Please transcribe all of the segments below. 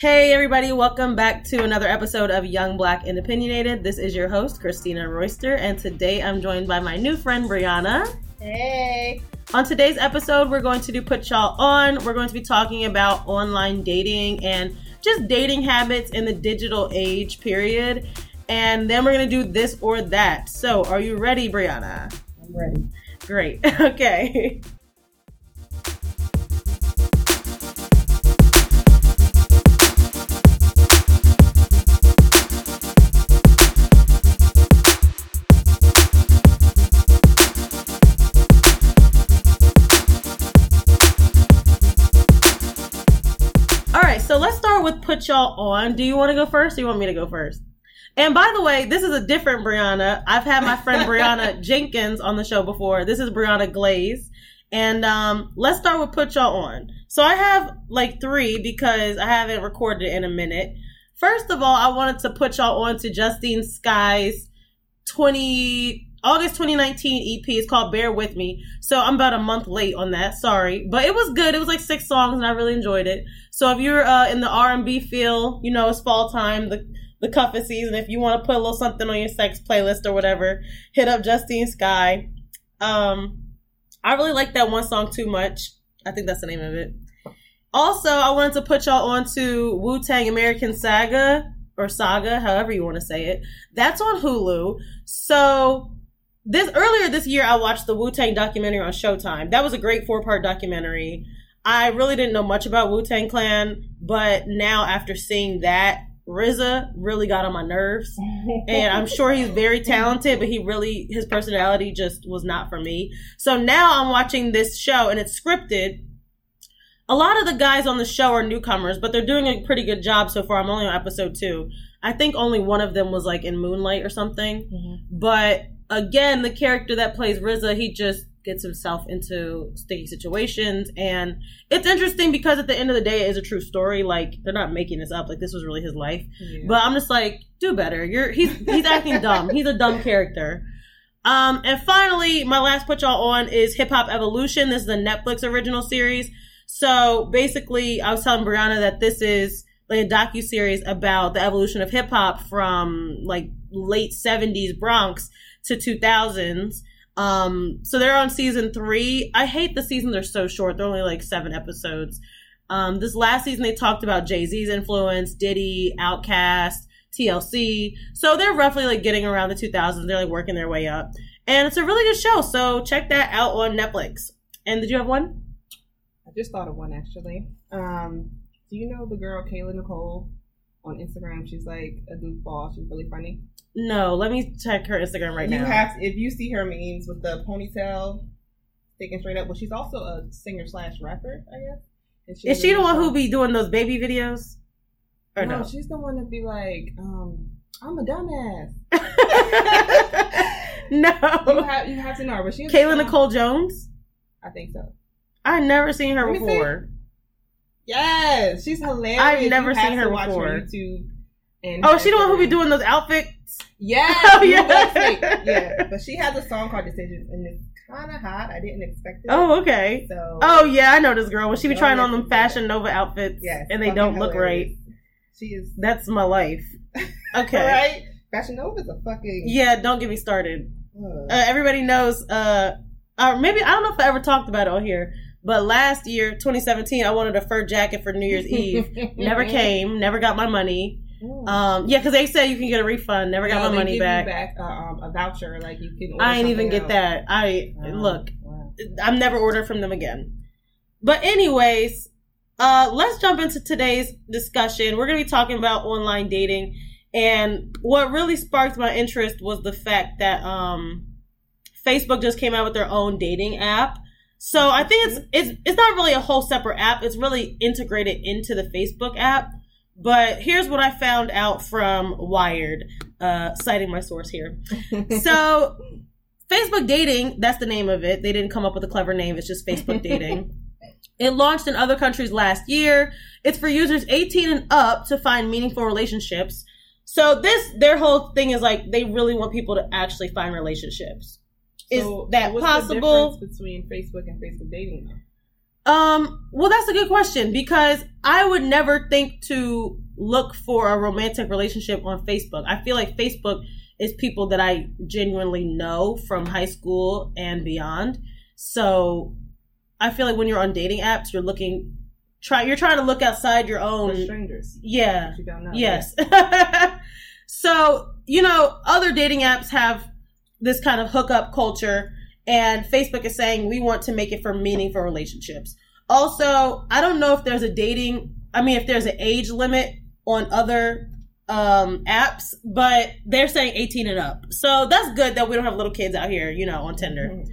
Hey, everybody, welcome back to another episode of Young Black and Opinionated. This is your host, Christina Royster, and today I'm joined by my new friend, Brionna. Hey. On today's episode, we're going to do Put Y'all On. We're going to be talking about online dating and just dating habits in the digital age period. And then we're going to do this or that. So, are you ready, Brionna? I'm ready. Great. okay. Y'all on. Do you want to go first or you want me to go first? And by the way, this is a different Brionna. I've had my friend Brianna Jenkins on the show before. This is Brionna Glaze. And um, let's start with put y'all on. So I have like three because I haven't recorded it in a minute. First of all, I wanted to put y'all on to Justine Skye's 20 August 2019 EP. It's called Bear With Me. So I'm about a month late on that. Sorry, but it was good. It was like six songs, and I really enjoyed it. So if you're uh, in the R&B feel, you know it's fall time, the the cuffing season. If you want to put a little something on your sex playlist or whatever, hit up Justine Skye. Um, I really like that one song too much. I think that's the name of it. Also, I wanted to put y'all on to Wu Tang American Saga or Saga, however you want to say it. That's on Hulu. So this earlier this year, I watched the Wu Tang documentary on Showtime. That was a great four part documentary. I really didn't know much about Wu Tang Clan, but now after seeing that, RZA really got on my nerves, and I'm sure he's very talented, but he really his personality just was not for me. So now I'm watching this show, and it's scripted. A lot of the guys on the show are newcomers, but they're doing a pretty good job so far. I'm only on episode two. I think only one of them was like in Moonlight or something. Mm-hmm. But again, the character that plays RZA, he just gets himself into sticky situations, and it's interesting because at the end of the day, it is a true story. Like they're not making this up. Like this was really his life. Yeah. But I'm just like, do better. You're he's he's acting dumb. He's a dumb character. Um, and finally, my last put y'all on is Hip Hop Evolution. This is a Netflix original series. So basically, I was telling Brionna that this is like a docu series about the evolution of hip hop from like late '70s Bronx to 2000s. Um, so they're on season three. I hate the seasons are so short. They're only like seven episodes. Um, this last season they talked about Jay Z's influence, Diddy, Outkast, TLC. So they're roughly like getting around the 2000s. They're like working their way up, and it's a really good show. So check that out on Netflix. And did you have one? I just thought of one actually. Um, do you know the girl Kayla Nicole on Instagram? She's like a goofball. She's really funny. No, let me check her Instagram right you now. have if you see her memes with the ponytail sticking straight up. Well, she's also a singer slash rapper, I guess. And Is she the one who be doing those baby videos? Or no, no? she's the one that be like, um, I'm a dumbass. You no. have you have to know her, but she. Kayla Nicole Jones? I think so. I've never seen her me see. Yes, she's hilarious. I've never You seen her watch before. YouTube. And Oh, she the one who be doing those outfits? Yeah, Oh, yeah. yeah. But she has a song called Decisions, and it's kind of hot. I didn't expect it. Oh, okay. so Oh yeah, I know this girl. When she be trying on them. Fashion Nova outfits, yes, and they don't look hilarious. right. She is That's my life. Okay. right. Fashion Nova is a fucking Yeah, don't get me started. Uh, everybody knows. Uh, or maybe I don't know if I ever talked about it on here, but last year, 2017, I wanted a fur jacket for New Year's Eve. Never came. Never got my money. Um, yeah, because they said you can get a refund. Never got No, my money back. back uh, um, a voucher, like you can. I ain't even something get that. I Wow. look. Wow. I'm never ordering from them again. But anyways, uh, let's jump into today's discussion. We're gonna be talking about online dating, and what really sparked my interest was the fact that um, Facebook just came out with their own dating app. So I think it's it's it's not really a whole separate app. It's really integrated into the Facebook app. But here's what I found out from Wired, uh, citing my source here. So, Facebook dating, that's the name of it. They didn't come up with a clever name, it's just Facebook dating. It launched in other countries last year. It's for users 18 and up to find meaningful relationships. So this their whole thing is like they really want people to actually find relationships. Is So, that what's possible? The difference between Facebook and Facebook dating, though? Um, well, that's a good question because I would never think to look for a romantic relationship on Facebook. I feel like Facebook is people that I genuinely know from high school and beyond. So I feel like when you're on dating apps, you're looking try you're trying to look outside your own For strangers. yeah You don't know. Yes. so, you know, other dating apps have this kind of hookup culture, and Facebook is saying we want to make it for meaningful relationships. Also, I don't know if there's a dating, I mean, if there's an age limit on other um, apps, but they're saying 18 and up. So that's good that we don't have little kids out here, you know, on Tinder. Mhm.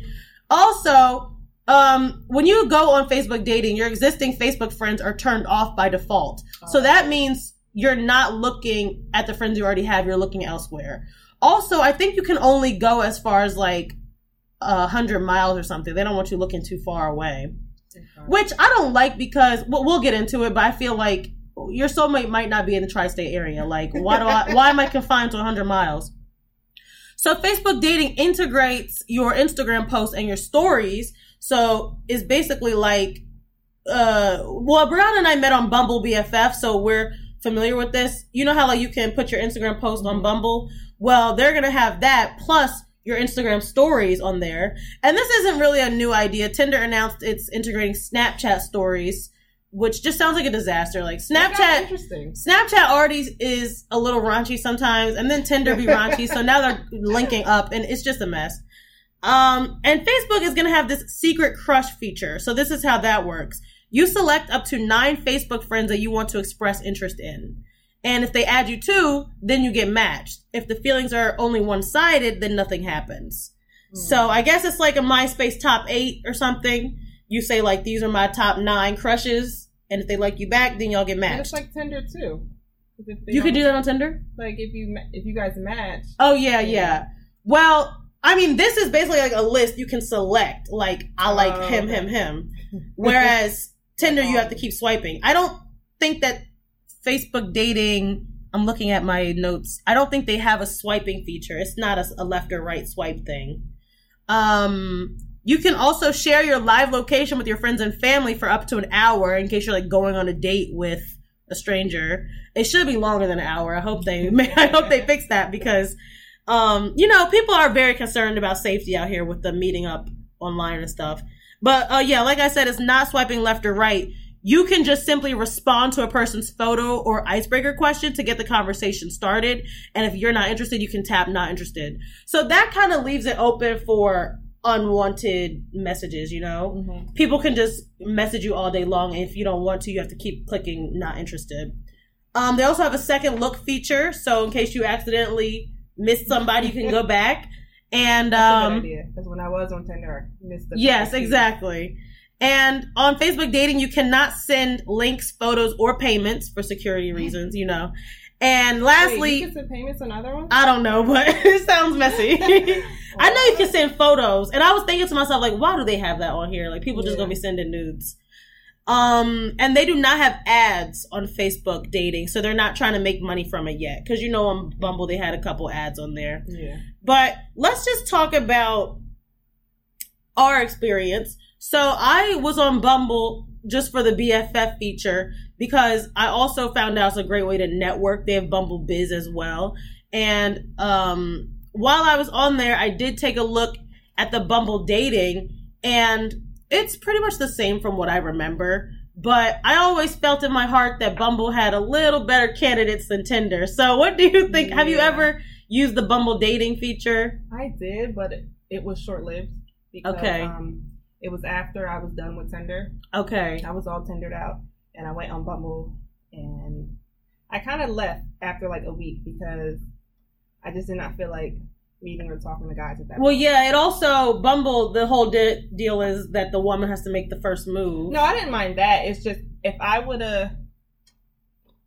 Also, um, when you go on Facebook dating, your existing Facebook friends are turned off by default. So Oh. that means you're not looking at the friends you already have, you're looking elsewhere. Also, I think you can only go as far as like a hundred miles or something. They don't want you looking too far away, which I don't like because well, we'll get into it. But I feel like your soulmate might not be in the tri-state area. Like, why do I? Why am I confined to hundred miles? So Facebook dating integrates your Instagram posts and your stories. So it's basically like, uh, well, Brionna and I met on Bumble BFF, so we're familiar with this. You know how like you can put your Instagram post on Bumble? Well, they're gonna have that plus your Instagram stories on there. And this isn't really a new idea. Tinder announced it's integrating Snapchat stories, which just sounds like a disaster. Like Snapchat Interesting. Snapchat already is a little raunchy sometimes, and then Tinder be raunchy. so now they're linking up, and it's just a mess. Um, and Facebook is going to have this secret crush feature. So this is how that works. You select up to nine Facebook friends that you want to express interest in. And if they add you to, then you get matched. If the feelings are only one sided, then nothing happens. Hmm. So I guess it's like a MySpace top eight or something. You say like these are my top nine crushes, and if they like you back, then y'all get And matched. it's like Tinder too. You could don't- that on Tinder. Like if you if you guys match. Oh yeah, Yeah. yeah. Well, I mean, this is basically like a list you can select. Like I like Oh, him, okay. him, him. Whereas Tinder, you have to um. keep swiping. I don't think that Facebook dating. I'm looking at my notes. I don't think they have a swiping feature. It's not a, a left or right swipe thing. Um, you can also share your live location with your friends and family for up to an hour in case you're like going on a date with a stranger. It should be longer than an hour. I hope they I hope they fix that because um, you know, people are very concerned about safety out here with the meeting up online and stuff. But uh, yeah, like I said, it's not swiping left or right. You can just simply respond to a person's photo or icebreaker question to get the conversation started. And if you're not interested, you can tap not interested. So that kind of leaves it open for unwanted messages, you know? Mhm. people can just message you all day long and if you don't want to you have to keep clicking not interested um, they also have a second look feature so in case you accidentally missed somebody you can go back and That's a good um, idea. Because when I was on Tinder, I missed the yes exactly and on facebook dating you cannot send links photos or payments for security reasons you know and Wait, lastly you can send payments on other ones. I don't know, but it sounds messy. I know you can send photos, and I was thinking to myself, like, why do they have that on here? Like, people just Yeah. gonna be sending nudes. Um, and they do not have ads on Facebook dating, so they're not trying to make money from it yet. Because you know, on Bumble they had a couple ads on there. Yeah. But let's just talk about our experience. So I was on Bumble just for the BFF feature because I also found out it's a great way to network. They have Bumble Biz as well. And um, while I was on there, I did take a look at the Bumble dating, and it's pretty much the same from what I remember. But I always felt in my heart that Bumble had a little better candidates than Tinder. So, what do you think? Have you ever used the Bumble dating feature? I did, but it, it was short lived. Because, Okay. Um, it was after I was done with Tinder. Okay. I was all Tindered out, and I went on Bumble, and I kind of left after like a week because I just did not feel like meeting or talking to guys at that. Well, point. yeah, it also Bumble. The whole de- deal is that the woman has to make the first move. No, I didn't mind that. It's just if I would have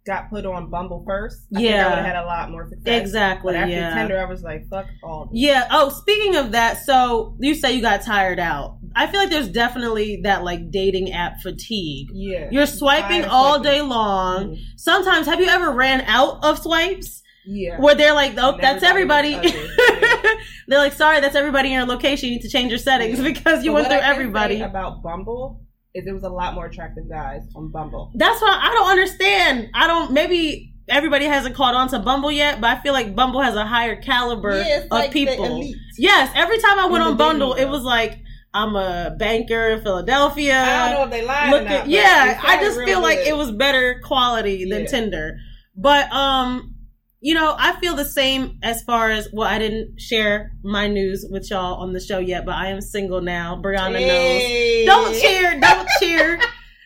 got put on Bumble first, I think I would have had a lot more success. exactly. But after yeah. Tinder, I was like, fuck all. This. Yeah. Oh, speaking of that, so you say you got tired out. I feel like there's definitely that like dating app fatigue. Yeah. You're swiping all swiping. day long. Mhm. Sometimes, have you ever ran out of swipes? Yeah. Where they're like, oh, And that's everybody. they're like, sorry, that's everybody in your location. You need to change your settings because you But went through everybody. about Bumble is there was a lot more attractive guys on Bumble. That's why I don't understand. I don't. Maybe everybody hasn't caught on to Bumble yet, but I feel like Bumble has a higher caliber Yeah, of like the people. elite. Yes, every time I went on Bumble, it was like I'm a banker in Philadelphia. I don't know if they lied or Look not. at yeah, I just feel like good. it was better quality than Yeah. Tinder. But um, you know, I feel the same as far as well. I didn't share my news with y'all on the show yet, but I am single now. Brionna knows. Don't cheer, don't cheer.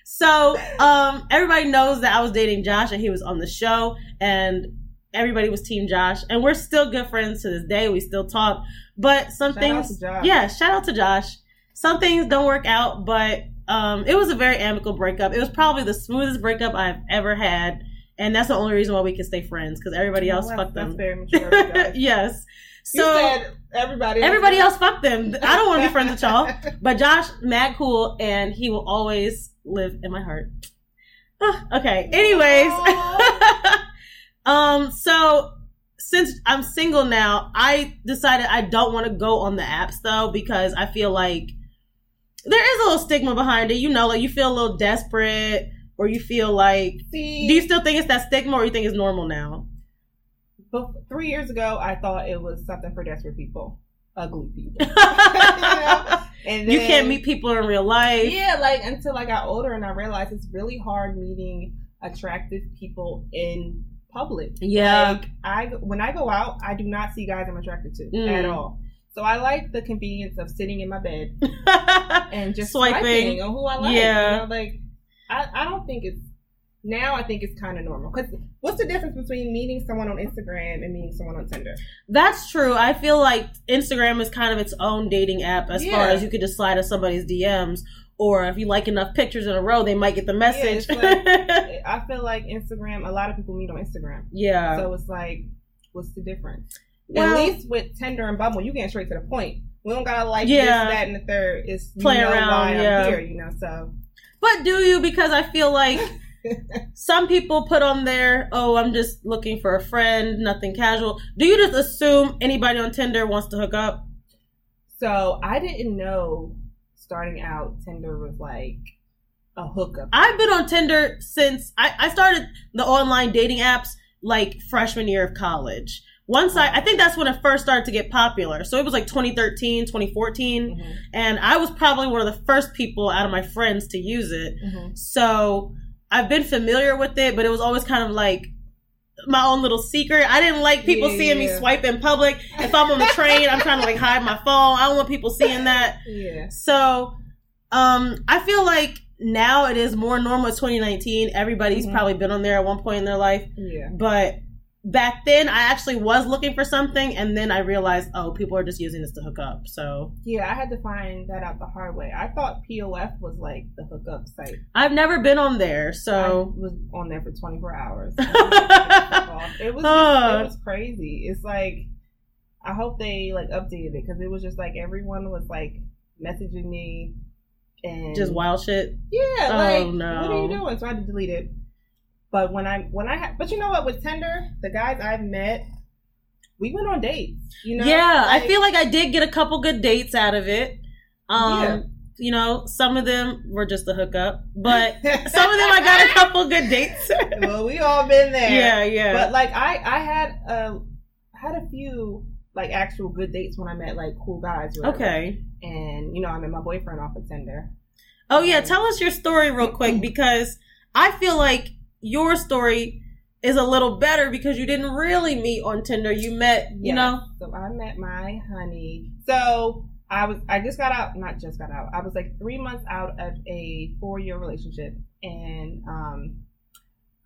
So, um, everybody knows that I was dating Josh and he was on the show and everybody was team Josh and we're still good friends to this day. We still talk, but some Shout out things, yeah, shout out to Josh. Some things don't work out, but, um, it was a very amicable breakup. It was probably the smoothest breakup I've ever had. And that's the only reason why we can stay friends because everybody else Well, fucked that's them. very mature. of you yes. So said everybody. everybody else fucked them. I don't want to be friends with y'all. But Josh, mad cool, and he will always live in my heart. Okay. Anyways, um, so since I'm single now, I decided I don't want to go on the apps though because I feel like there is a little stigma behind it. You know, like you feel a little desperate, or you feel like. See, Do you still think it's that stigma, or you think it's normal now? but three years ago, I thought it was something for desperate people, ugly people. And you can't meet people in real life. Yeah, like until I got older and I realized it's really hard meeting attractive people in public. Yeah. Like I when I go out, I do not see guys I'm attracted to Mm. at all. So I like the convenience of sitting in my bed and just Swiping. swiping, on who I like. Yeah. You know, like I, I don't think it's now. I think it's kind of normal. Because what's the difference between meeting someone on Instagram and meeting someone on Tinder? That's true. I feel like Instagram is kind of its own dating app as far as you could just slide in somebody's DMs. Or if you like enough pictures in a row, they might get the message. it's like- I feel like Instagram. A lot of people meet on Instagram. yeah. So it's like, what's the difference? Well- At least with Tinder and Bumble, you get straight to the point. We don't gotta like Yeah. this, that, and the third. It's you know around, yeah. I'm here, you know. So But do you? Because I feel like some people put on there, oh, I'm just looking for a friend, nothing casual. Do you just assume anybody on Tinder wants to hook up? So I didn't know starting out Tinder was like a hookup. I've been on Tinder since I, I started the online dating apps like freshman year of college. Once I, I think that's when it first started to get popular. So it was like 2013, 2014. Mhm, And I was probably one of the first people out of my friends to use it. mhm. So I've been familiar with it, but it was always kind of like my own little secret. I didn't like people Yeah, seeing me yeah. swipe in public. If I'm on the train, I'm trying to like hide my phone. I don't want people seeing that. Yeah. So, um, I feel like now it is more normal. It's 2019. Everybody's Mhm. probably been on there at one point in their life. Yeah. But back then, I actually was looking for something, and then I realized, oh, people are just using this to hook up. So Yeah, I had to find that out the hard way. I thought POF was like the hookup site. I've never been on there. I So was on there for 24 hours. it was just, it was crazy. It's like I hope they like updated it because it was just like everyone was like messaging me and just wild shit. Yeah, Oh, like no. what are you doing? So I had to delete it. But when I when I but you know what? With Tinder, the guys I've met, we went on dates. You know, yeah, Like, I feel like I did get a couple good dates out of it. Um, Yeah. you know, some of them were just a hookup, but some of them I got a couple good dates. well, we all been there. yeah, yeah. But like I I had uh had a few like actual good dates when I met like cool guys. okay. And you know I met my boyfriend off of Tinder. Oh yeah, tell us your story real quick because I feel like your story is a little better because you didn't really meet on Tinder. You met, you Yes. know. So I met my honey. So I was I just got out not just got out. I was like three months out of a four year relationship and um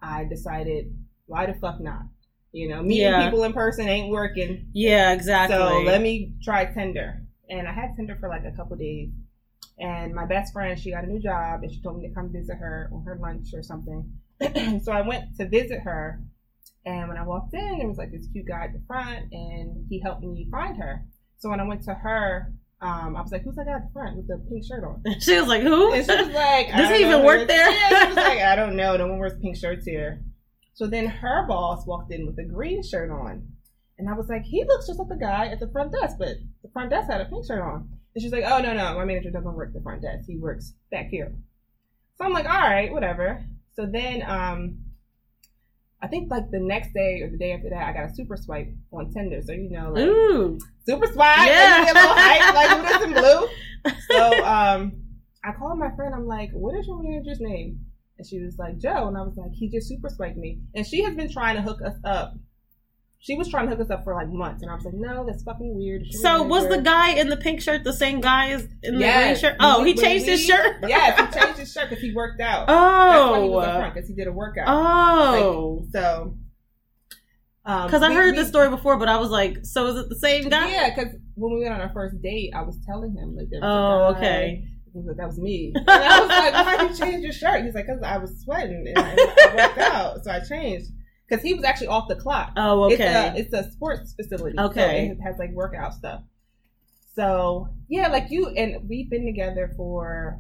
I decided why the fuck not? You know, meeting Yeah. people in person ain't working. Yeah, exactly. So let me try Tinder. And I had Tinder for like a couple days. And my best friend, she got a new job and she told me to come visit her on her lunch or something. so I went to visit her. And when I walked in, there was like this cute guy at the front and he helped me find her. So when I went to her, um, I was like, who's that guy at the front with the pink shirt on? she was like, "Who?" And she was like, Does he even work there? Yeah, she was like, I don't know. No one wears pink shirts here. So then her boss walked in with a green shirt on. And I was like, he looks just like the guy at the front desk, but the front desk had a pink shirt on. And she's like, oh, no, no, my manager doesn't work the front desk. He works back here. So I'm like, all right, whatever. So then, um, I think like the next day or the day after that, I got a super swipe on Tinder. So you know, like Ooh. super swipe, Yeah. yeah, a little hype, like who doesn't blue? So um, I called my friend. I'm like, what is your manager's name? And she was like, Joe. And I was like, he just super swiped me. And she has been trying to hook us up. She was trying to hook us up for like months, and I was like, no, that's fucking weird. So was the guy in the pink shirt the same guy as in the Yes. green shirt? Oh, he When changed his shirt. Yes, he changed his shirt because he worked out. That's why he Oh. up because he did a workout. Oh. So, um, Because I heard we- this story before, but I was like, so is it the same guy? Yeah, because when we went on our first date, I was telling him like, there was Oh, okay. He was like, that was me. And I was like, why did you change your shirt? He's like, because I was sweating and I, I worked out, so I changed. Because he was actually off the clock. Oh, okay. It's a, it's a sports facility. Okay. So it has like workout stuff. So yeah, like you and we've been together for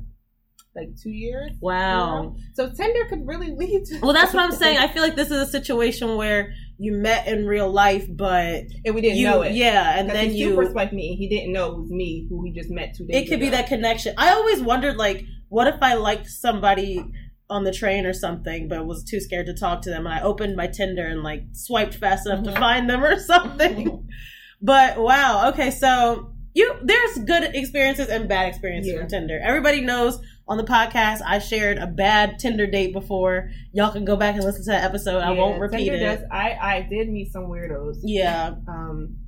like two years. wow. you know? So Tinder could really lead to. Well, that's what I'm saying. I feel like this is a situation where you met in real life, but and we didn't you, know it. yeah, and then he you, super swiped me. He didn't know it was me who he just met two days. it could be that connection. I always wondered, like, what if I liked somebody on the train or something, but was too scared to talk to them, and I opened my Tinder and like swiped fast enough to find them or something. but wow, okay, so you there's good experiences and bad experiences Yeah. from Tinder. Everybody knows on the podcast I shared a bad Tinder date before. Y'all can go back and listen to that episode. I won't repeat Tinder it. Does, I I did meet some weirdos. Yeah. Um,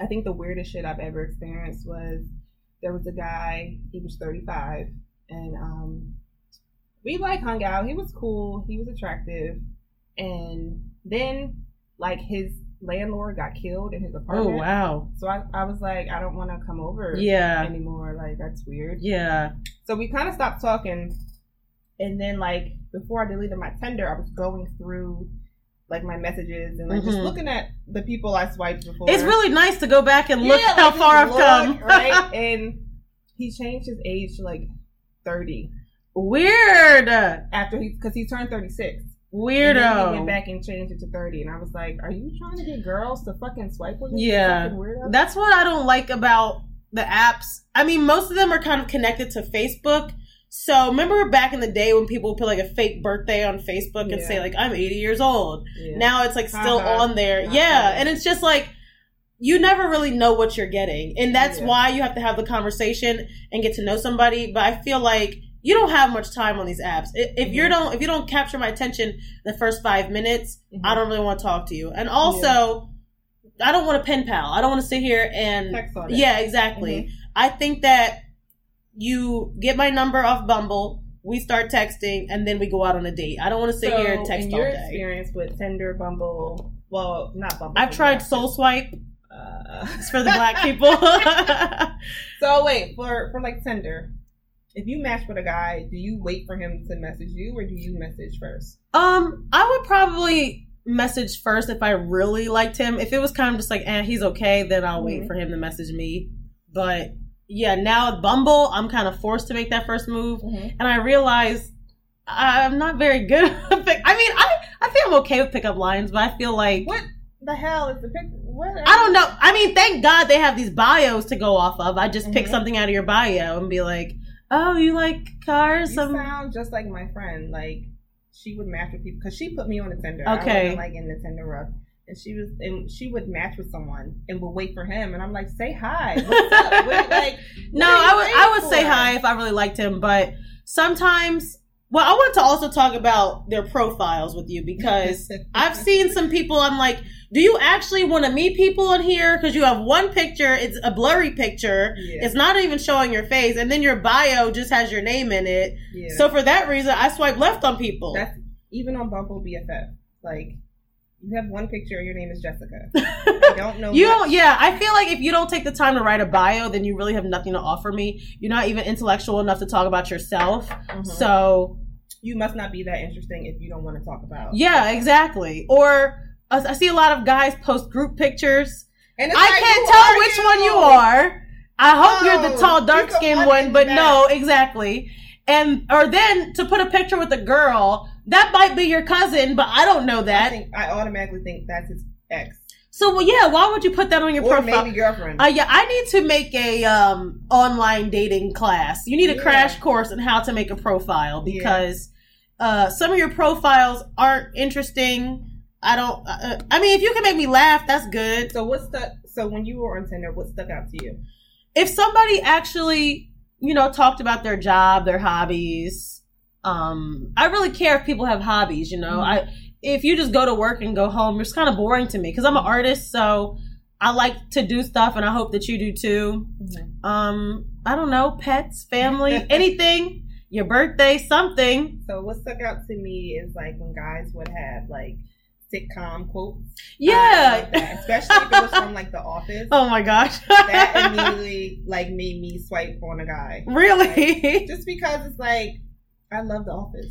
I think the weirdest shit I've ever experienced was there was a guy. He was 35, and um, we like hung out. He was cool. He was attractive, and then like his landlord got killed in his apartment. Oh wow. So I, I was like, I don't want to come over Yeah. anymore. Like that's weird. Yeah. So we kind of stopped talking, and then like before I deleted my Tinder, I was going through like my messages and like just Mhm. looking at the people I swiped before. It's really nice to go back and look Yeah, how like, far I've just come. right? And he changed his age to like thirty Weird. after he because he turned thirty six. And then he Weirdo. went back and changed it to thirty, and I was like, "Are you trying to get girls to fucking swipe with you? Yeah. Fucking weirdo." That's what I don't like about the apps. I mean, most of them are kind of connected to Facebook. So remember back in the day when people put like a fake birthday on Facebook and Yeah. say like I'm 80 years old. Yeah. Now it's like still Uh-huh. on there. Uh-huh. Yeah, and it's just like you never really know what you're getting. And that's Yeah. why you have to have the conversation and get to know somebody, but I feel like you don't have much time on these apps. If you Mhm. don't if you don't capture my attention the first 5 minutes, Mhm. I don't really want to talk to you. And also I don't want a pen pal. I don't want to sit here and all yeah, exactly. I think that you get my number off Bumble, we start texting, and then we go out on a date. I don't want to sit so, here and text in all your day. experience with Tinder, Bumble, well, not Bumble. I've tried. Soul Swipe. Uh, It's for the black people. so wait for for like Tinder. If you match with a guy, do you wait for him to message you, or do you message first? um, I would probably message first if I really liked him. If it was kind of just like, eh, he's okay, then I'll wait Mhm. for him to message me. But yeah, now at Bumble, I'm kind of forced to make that first move. and I realize I'm not very good. at pick- I mean, I I think I'm okay with pickup lines, but I feel like What the hell is the pick? What? I don't know. I mean, thank God they have these bios to go off of. I just pick Mhm. something out of your bio and be like, "Oh, you like cars?" You Some sound just like my friend. Like she would match with people because she put me on the Tinder. Okay. Like in the Tinder rough. And she was, and she would match with someone and would wait for him. And I'm like, say hi. What's up? What- like, no, I would I would say hi if I really liked him, but sometimes. Well, I wanted to also talk about their profiles with you because I've seen some people. I'm like, do you actually want to meet people on here? Because you have one picture, it's a blurry picture. Yeah. It's not even showing your face, and then your bio just has your name in it. yeah. So for that reason, I swipe left on people. That's even on Bumble BFF. Like you have one picture, your name is Jessica. I don't know. you much. don't. Yeah, I feel like if you don't take the time to write a bio, then you really have nothing to offer me. You're not even intellectual enough to talk about yourself. Mhm. So you must not be that interesting if you don't want to talk about. yeah, exactly. Or I I see a lot of guys post group pictures. and it's I like, can't tell which you? one you are. I hope you're the tall, dark skinned one but the no, exactly. And or then to put a picture with a girl, that might be your cousin, but I don't know I that. think I automatically think that's his ex. So well, yeah, why would you put that on your or profile? maybe girlfriend. Uh, yeah, I need to make a um, online dating class. You need a Yeah. crash course on how to make a profile Yeah. because uh, some of your profiles aren't interesting. I don't. Uh, I mean, if you can make me laugh, that's good. so what stuck? So when you were on Tinder, what stuck out to you? If somebody actually, you know, talked about their job, their hobbies, um, I really care if people have hobbies. You know, Mhm. I if you just go to work and go home, it's kind of boring to me because I'm an artist, so I like to do stuff, and I hope that you do too. um i don't know pets family anything your birthday something So what stuck out to me is like when guys would have like sitcom quotes. Yeah especially if it was from like The Office. oh my gosh That immediately like made me swipe on a guy. really Just because it's like I love The Office.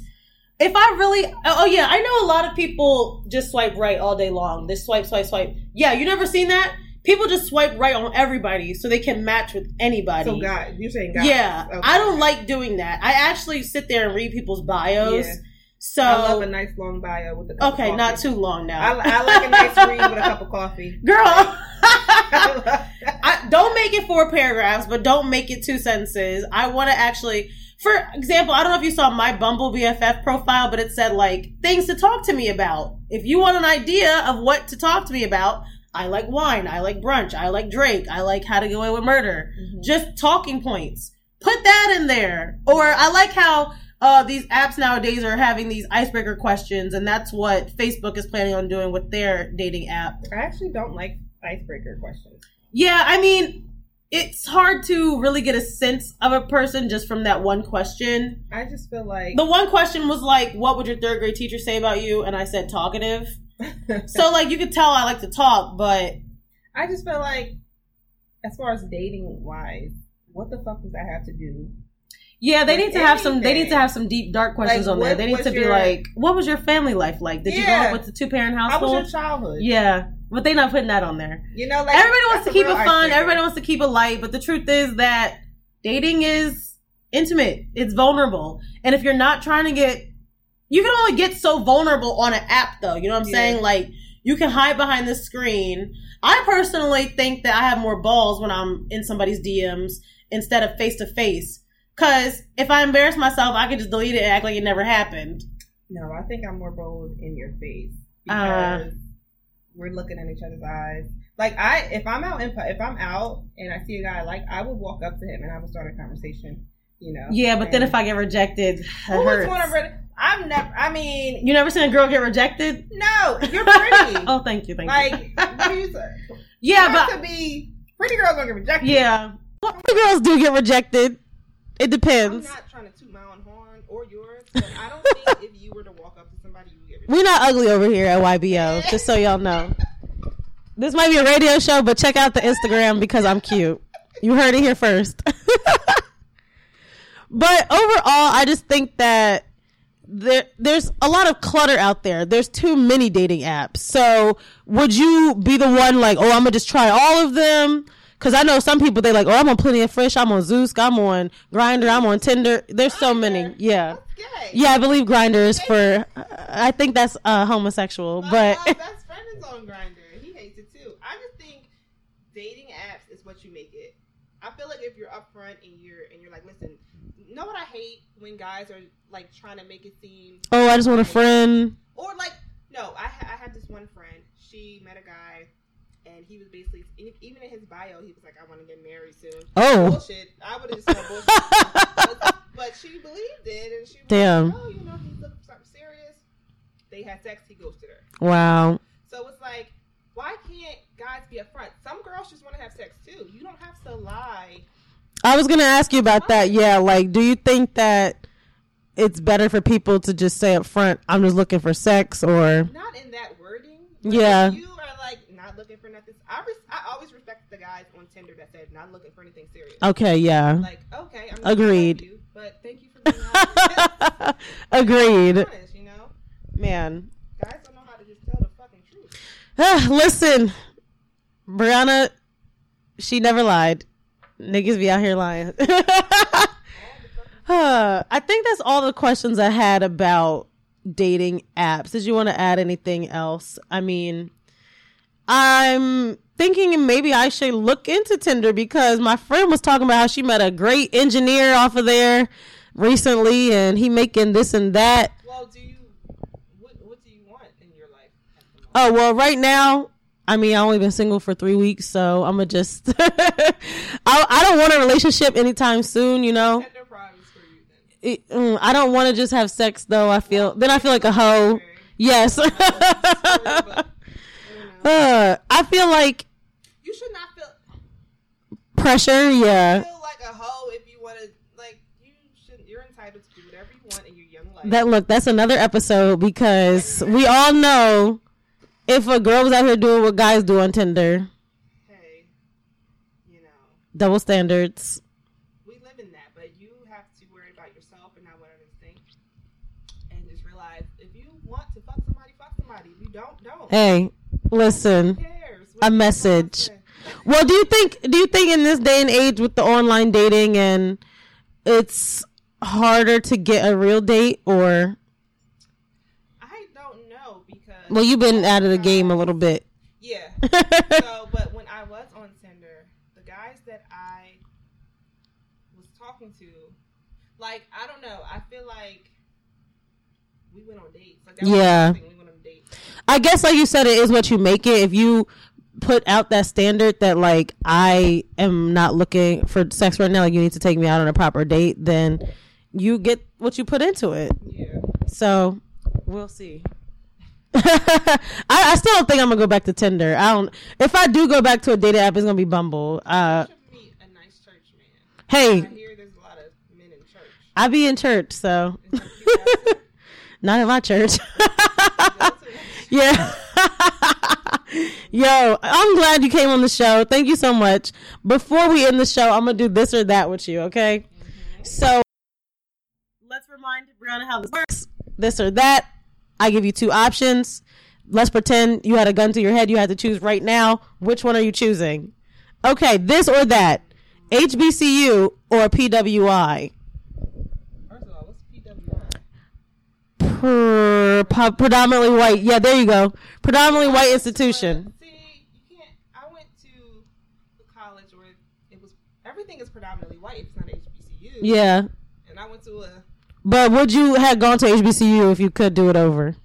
if i really oh, oh yeah i know a lot of people just swipe right all day long they swipe swipe swipe yeah you never seen that people just swipe right on everybody so they can match with anybody So guys, you're saying guys. yeah Okay. i don't like doing that i actually sit there and read people's bios Yeah. so I love a nice long bio with a cup okay not too long now I, I like a nice read with a cup of coffee. girl I love that. I, don't make it four paragraphs, but don't make it two sentences. I want to actually, for example, I don't know if you saw my Bumble BFF profile, but it said like things to talk to me about. If you want an idea of what to talk to me about, I like wine, I like brunch, I like Drake, I like how to get away with murder. Mhm. Just talking points. Put that in there. Or I like how uh, these apps nowadays are having these icebreaker questions, and that's what Facebook is planning on doing with their dating app. I actually don't like icebreaker questions. Yeah, I mean, it's hard to really get a sense of a person just from that one question. I just feel like The one question was like, "What would your third grade teacher say about you?" And I said talkative. So like you could tell I like to talk, but I just feel like, as far as dating wise, what the fuck does that have to do? yeah, they need to have some. They need to have some deep dark questions Like, on there. They need to be your- like, "What was your family life like? Did you grow up with a two parent household? How was your childhood? yeah, but they're not putting that on there. You know, like everybody wants to keep it fun. Everybody wants to keep it light. But the truth is that dating is intimate. It's vulnerable. And if you're not trying to get, you can only get so vulnerable on an app, though. You know what I'm Yeah. saying? Like you can hide behind the screen. I personally think that I have more balls when I'm in somebody's DMs instead of face to face. Cause if I embarrass myself, I can just delete it and act like it never happened. No, I think I'm more bold in your face Uh. We're looking in each other's eyes. Like I, if I'm out in, if I'm out and I see a guy I like, I would walk up to him and I would start a conversation. You know. Yeah, but then if I get rejected, who hurts. one of re- I've never. I mean, You never seen a girl get rejected? no, you're pretty. oh, thank you, thank like, you. do you say? Yeah, but to be pretty girls don't get rejected. yeah, Pretty girls do get rejected. It depends. I'm not trying to toot my own horn or yours, but I don't think if you were to walk up to somebody, you would get rejected. We're not ugly over here at YBO, just so y'all know. This might be a radio show, but check out the Instagram because I'm cute. You heard it here first. but overall, I just think that there there's a lot of clutter out there. There's too many dating apps. So would you be the one like, oh, I'm gonna just try all of them? Because I know some people they like, oh, I'm on Plenty of Fish, I'm on Zeus, I'm on Grindr, I'm on Tinder. There's so many. Yeah. Yeah, I believe Grindr is for. I think that's uh, homosexual, My but uh, best friend is on Grindr. He hates it too. I just think dating apps is what you make it. I feel like if you're upfront and you're and you're like, listen, you know what I hate when guys are like trying to make it seem oh, I just want a friend. or like no, I ha- I had this one friend. She met a guy. He was basically, even in his bio, he was like, "I want to get married soon." Oh, Bullshit. I would have just said bullshit. but, but she believed it, and she was Damn. like, "Oh, you know, he's looking for something serious." They had sex. He ghosted her. wow. So it's like, why can't guys be upfront? Some girls just want to have sex too. You don't have to lie. I was gonna ask you about that. Yeah, like, do you think that it's better for people to just say up front, "I'm just looking for sex," or Not in that wording. Yeah. you are like not looking for nothing. I res- I always respect the guys on Tinder that said not looking for anything serious. okay, yeah, Like, okay, I'm Agreed. You, but thank you for being honest. agreed, honest, you know, man. guys don't know how to just tell the fucking truth. Listen, Brionna, she never lied. Niggas be out here lying. I think that's all the questions I had about dating apps. Did you want to add anything else? I mean, I'm thinking maybe I should look into Tinder because my friend was talking about how she met a great engineer off of there recently, and he making this and that. Well, do you what what do you want in your life? at the? Oh well, right now, I mean, I only been single for three weeks, so I'm gonna just. I I don't want a relationship anytime soon. You know, Tender problems for you. It- mm, I don't want to just have sex though. I feel then I feel like a hoe. Yes. Sorry, but I don't know. Uh, I feel like You should not feel pressure. Yeah. feel like a hoe if you want to. Like you should. You're entitled to do whatever you want in your young life. That look, that's another episode because we all know if a girl was out here doing what guys do on Tinder, hey, you know, double standards. we live in that, but you have to worry about yourself and not what others think. And just realize if you want to fuck somebody, fuck somebody. If you don't, don't. Hey, listen. A message. Well, do you think do you think in this day and age with the online dating and it's harder to get a real date or I don't know because. well, you've been out of the game a little bit. Yeah. so, but when I was on Tinder, the guys that I was talking to, like, I don't know, I feel like we went on dates. Like, that Yeah. thing, we went on dates. I guess like you said it is what you make it. If you put out that standard that like I am not looking for sex right now, like you need to take me out on a proper date, then you get what you put into it. Yeah. So we'll see. I, I still don't think I'm gonna go back to Tinder. I don't. If I do go back to a dating app, it's gonna be Bumble. Uh, You should meet a nice church man. hey, I hear there's a lot of men in church. I be in church, so Is that cute? not in my church. Yeah. Yo, I'm glad you came on the show. Thank you so much. Before we end the show, I'm going to do this or that with you, okay? So, let's remind Brionna how this works. This or that. I give you two options. Let's pretend you had a gun to your head. You had to choose right now. Which one are you choosing? Okay, this or that. HBCU or PWI? First of all, what's PWI? Per, predominantly white. Yeah, there you go. Predominantly white institution. See, you can't. I went to a college where it was everything is predominantly white. It's not HBCU. Yeah. And I went to a. But would you have gone to HBCU if you could do it over?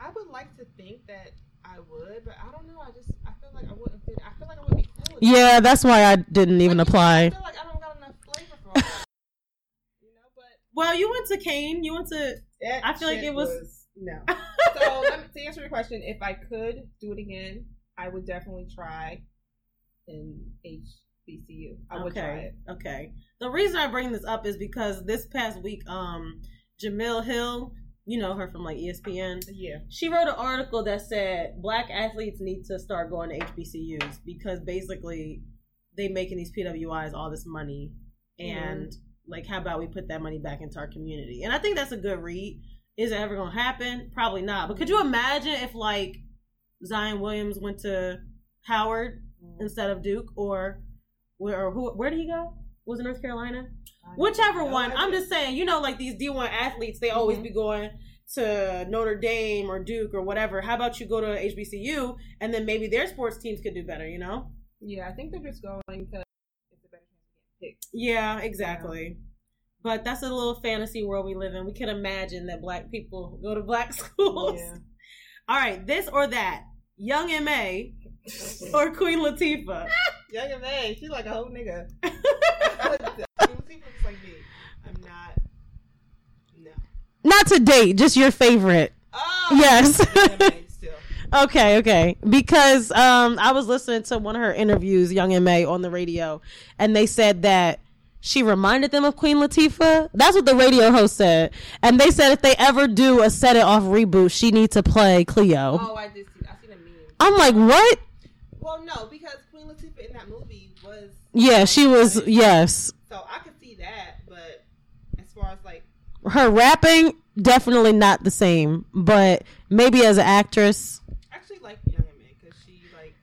I would like to think that I would, but I don't know. I just I feel like I wouldn't fit. I feel like I wouldn't be cool. Yeah, that's why I didn't even Like, apply. feel like I don't got enough flavor for all that. you know, but Well, you went to Kane. You went to. that I feel like it was- no. so let me, to answer your question, if I could do it again, I would definitely try in HBCU. I would try okay. it. Okay. The reason I bring this up is because this past week, um, Jemele Hill, you know her from like ESPN. Yeah. She wrote an article that said black athletes need to start going to HBCUs because basically they making these PWIs all this money and like how about we put that money back into our community? And I think that's a good read. Is it ever gonna happen? Probably not. But could you imagine if like Zion Williams went to Howard instead of Duke or where or who where did he go? Was it North Carolina? Whichever one. I'm just saying, you know, like these D1 athletes, they always Mhm. be going to Notre Dame or Duke or whatever. How about you go to HBCU and then maybe their sports teams could do better, you know? Yeah, I think they're just going because it's a better chance to get picked. Yeah, um, exactly. But that's a little fantasy world we live in. We can imagine that black people go to black schools. Yeah. All right, this or that. Young MA or Queen Latifah. Young MA, she's like a whole nigga. She looks like me. I'm not. No. Not to date, just your favorite. Oh. Yes. Young and May still. Okay, okay. Because um I was listening to one of her interviews, Young and May, on the radio, and they said that she reminded them of Queen Latifah. That's what the radio host said. And they said if they ever do a set it off reboot, she needs to play Cleo. Oh, I did see. I seen a meme. I'm like, what? Well, no, because Queen Latifah in that movie was. Yeah, she was yes. So I could see that, but as far as like, Her rapping, definitely not the same. But maybe as an actress. I actually like Young and May because she like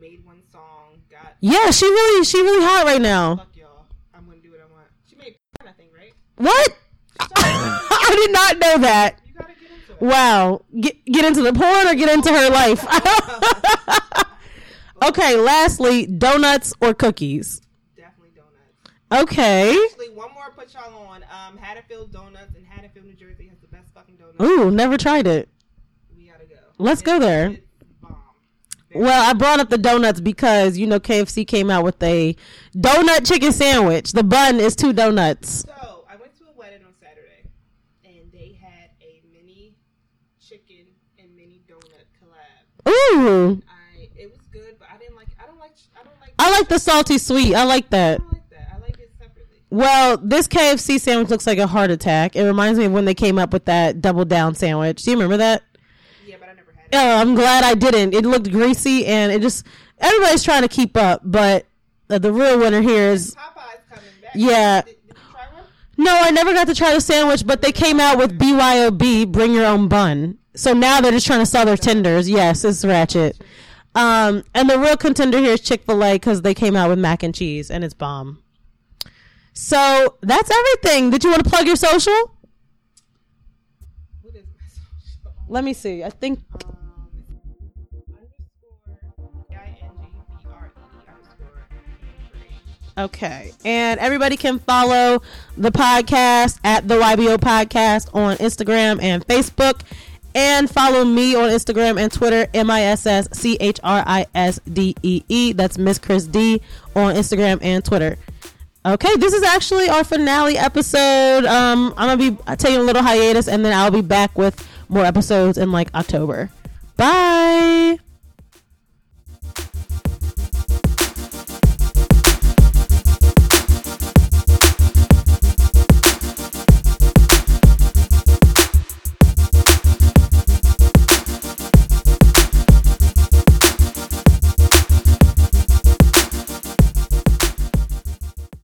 made one song, got Yeah, she really she really hot right now. I'm gonna do what I want. She made I think right. What? I did not know that. You gotta get into Wow. Get get into the porn or get into her life. okay, lastly, donuts or cookies? Definitely donuts. Okay. Actually, one more put y'all on. Um, Haddonfield Donuts in Haddonfield, New Jersey has the best fucking donuts. Ooh, never tried it. We gotta go. Let's go there. It's Well, I brought up the donuts because you know KFC came out with a donut chicken sandwich. The bun is two donuts. So I went to a wedding on Saturday, and they had a mini chicken and mini donut collab. Ooh. I it was good, but I didn't like. I don't like. I don't like. I like the salty sweet. I like that. don't like that. I like it separately. Well, this KFC sandwich looks like a heart attack. It reminds me of when they came up with that double down sandwich. Do you remember that? Yeah, I never had it. Oh, I'm glad I didn't. It looked greasy and it just everybody's trying to keep up, but uh, the real winner here is Popeye's coming back. Yeah. Did, did you try one? No, I never got to try the sandwich, but they came out with BYOB, bring your own bun. So now they're just trying to sell their tenders. Yes, it's ratchet. Um, and the real contender here is Chick Fil A because they came out with mac and cheese and it's bomb. So that's everything. Did you want to plug your social? What is my social? Let me see. I think Um, Okay. And everybody can follow the podcast at the YBO Podcast on Instagram and Facebook. And follow me on Instagram and Twitter, M I S S C H R I S D E E. That's Miss Chris D on Instagram and Twitter. Okay, this is actually our finale episode. Um, I'm gonna be taking a little hiatus, and then I'll be back with more episodes in like October. Bye.